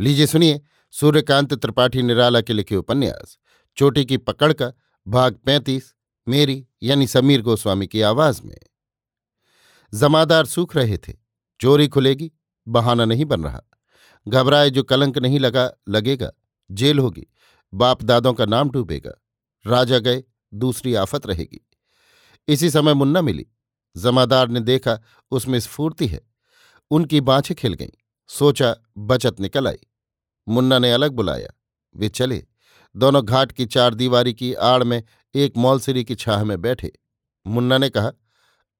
लीजिए सुनिए, सूर्यकांत त्रिपाठी निराला के लिखे उपन्यास। चोटी की पकड़ का भाग पैंतीस, मेरी यानी समीर गोस्वामी की आवाज़ में। जमादार सूख रहे थे, चोरी खुलेगी, बहाना नहीं बन रहा। घबराए जो कलंक नहीं लगा, लगेगा, जेल होगी, बाप दादों का नाम डूबेगा, राजा गए, दूसरी आफत रहेगी। इसी समय मुन्ना मिली। जमादार ने देखा, उसमें स्फूर्ति है। उनकी बाँछें खिल गईं। सोचा, बचत निकल आई। मुन्ना ने अलग बुलाया। वे चले। दोनों घाट की चार दीवारी की आड़ में एक मौलसिरी की छाह में बैठे। मुन्ना ने कहा,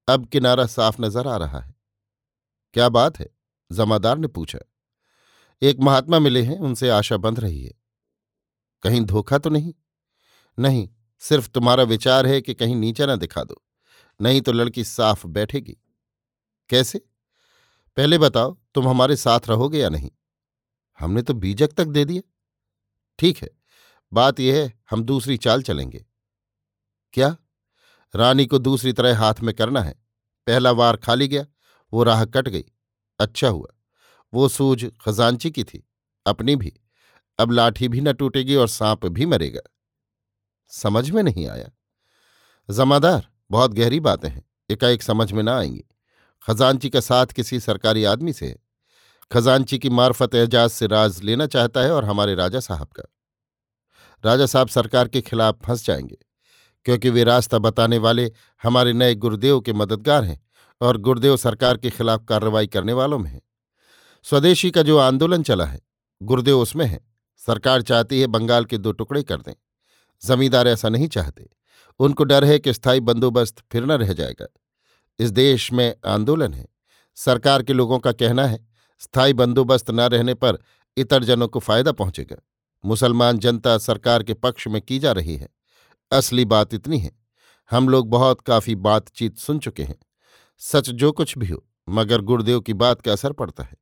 अब किनारा साफ़ नज़र आ रहा है। क्या बात है? जमादार ने पूछा। एक महात्मा मिले हैं, उनसे आशा बंध रही है। कहीं धोखा तो नहीं? नहीं, सिर्फ़ तुम्हारा विचार है कि कहीं नीचा न दिखा दो। नहीं तो लड़की साफ़ बैठेगी। कैसे? पहले बताओ, तुम हमारे साथ रहोगे या नहीं? हमने तो बीजक तक दे दिया ठीक है, बात यह है, हम दूसरी चाल चलेंगे। क्या? रानी को दूसरी तरह हाथ में करना है। पहला वार खाली गया, वो राह कट गई। अच्छा हुआ, वो सूझ खजांची की थी, अपनी भी। अब लाठी भी न टूटेगी और सांप भी मरेगा। समझ में नहीं आया। जमादार, बहुत गहरी बातें हैं, एकाएक समझ में ना आएँगी। खजांची का साथ किसी सरकारी आदमी से है। खजांची की मार्फत एजाज से राज लेना चाहता है और हमारे राजा साहब का। राजा साहब सरकार के खिलाफ फंस जाएँगे, क्योंकि वे रास्ता बताने वाले हमारे नए गुरुदेव के मददगार हैं और गुरुदेव सरकार के खिलाफ कार्रवाई करने वालों में हैं। स्वदेशी का जो आंदोलन चला है, गुरुदेव उसमें है। सरकार चाहती है बंगाल के दो टुकड़े कर दें। जमींदार ऐसा नहीं चाहते। उनको डर है कि स्थायी बंदोबस्त फिर न रह जाएगा। इस देश में आंदोलन है। सरकार के लोगों का कहना है स्थायी बंदोबस्त न रहने पर इतर जनों को फ़ायदा पहुंचेगा। मुसलमान जनता सरकार के पक्ष में की जा रही है। असली बात इतनी है, हम लोग बहुत काफ़ी बातचीत सुन चुके हैं। सच जो कुछ भी हो, मगर गुरुदेव की बात का असर पड़ता है।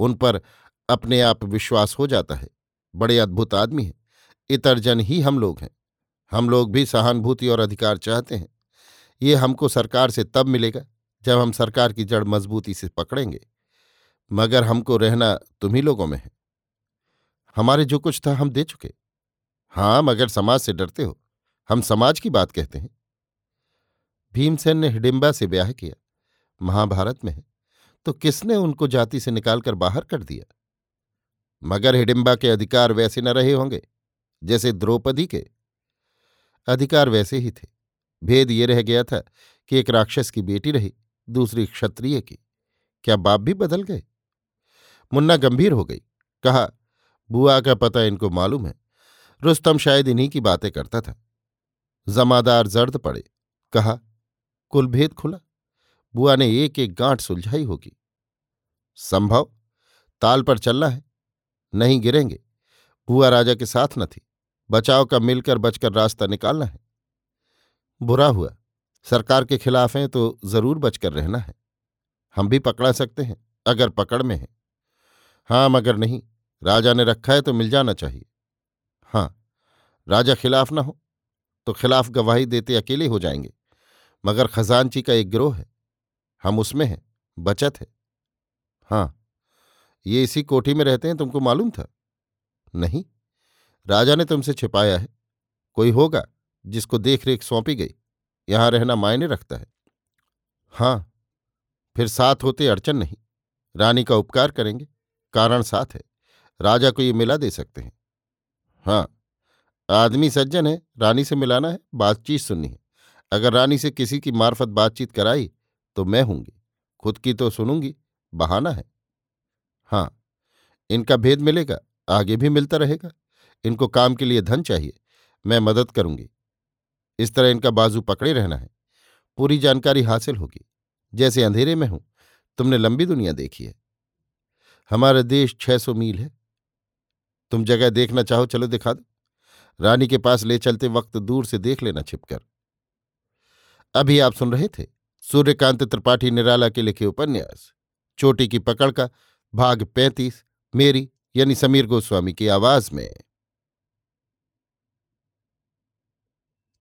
उन पर अपने आप विश्वास हो जाता है। बड़े अद्भुत आदमी हैं। इतर जन ही हम लोग हैं। हम लोग भी सहानुभूति और अधिकार चाहते हैं। ये हमको सरकार से तब मिलेगा जब हम सरकार की जड़ मजबूती से पकड़ेंगे। मगर हमको रहना तुम्ही लोगों में है। हमारे जो कुछ था हम दे चुके। हाँ मगर समाज से डरते हो। हम समाज की बात कहते हैं। भीमसेन ने हिडिम्बा से ब्याह किया। महाभारत में है। तो किसने उनको जाति से निकालकर बाहर कर दिया? मगर हिडिम्बा के अधिकार वैसे न रहे होंगे, जैसे द्रौपदी के। अधिकार वैसे ही थे। भेद ये रह गया था कि एक राक्षस की बेटी रही, दूसरी क्षत्रिय की। क्या बाप भी बदल गए? मुन्ना गंभीर हो गई। कहा, बुआ का पता इनको मालूम है। रुस्तम शायद इन्हीं की बातें करता था। जमादार जर्द पड़े। कहा, कुल भेद खुला। बुआ ने एक एक गांठ सुलझाई होगी। संभव, ताल पर चलना है। नहीं गिरेंगे। बुआ राजा के साथ न थी। बचाव का मिलकर बचकर रास्ता निकालना है। बुरा हुआ। सरकार के खिलाफ हैं तो ज़रूर बचकर रहना है। हम भी पकड़ा सकते हैं, अगर पकड़ में है। हाँ मगर नहीं, राजा ने रखा है तो मिल जाना चाहिए। हाँ राजा खिलाफ ना हो तो खिलाफ गवाही देते अकेले हो जाएँगे, मगर खजानची का एक गिरोह है, हम उसमें हैं, बचत है। हाँ ये इसी कोठी में रहते हैं, तुमको मालूम था? नहीं, राजा ने तुमसे छिपाया है, कोई होगा जिसको देख रेख सौंपी गई, यहाँ रहना मायने रखता है। हाँ फिर साथ होते अड़चन नहीं, रानी का उपकार करेंगे। कारण साथ है। राजा को ये मिला दे सकते हैं। हाँ आदमी सज्जन है, रानी से मिलाना है, बातचीत सुननी है। अगर रानी से किसी की मार्फत बातचीत कराई तो मैं हूँगी। खुद की तो सुनूँगी, बहाना है। हाँ इनका भेद मिलेगा, आगे भी मिलता रहेगा। इनको काम के लिए धन चाहिए, मैं मदद करूँगी। इस तरह इनका बाजू पकड़े रहना है। पूरी जानकारी हासिल होगी। जैसे अंधेरे में हूँ, तुमने लंबी दुनिया देखी है। हमारा देश छह सौ मील है। तुम जगह देखना चाहो, चलो दिखा दो। रानी के पास ले चलते वक्त दूर से देख लेना, छिपकर। अभी आप सुन रहे थे सूर्यकांत त्रिपाठी निराला के लिखे उपन्यास, चोटी की पकड़ का भाग पैंतीस, मेरी यानी समीर गोस्वामी की आवाज़ में।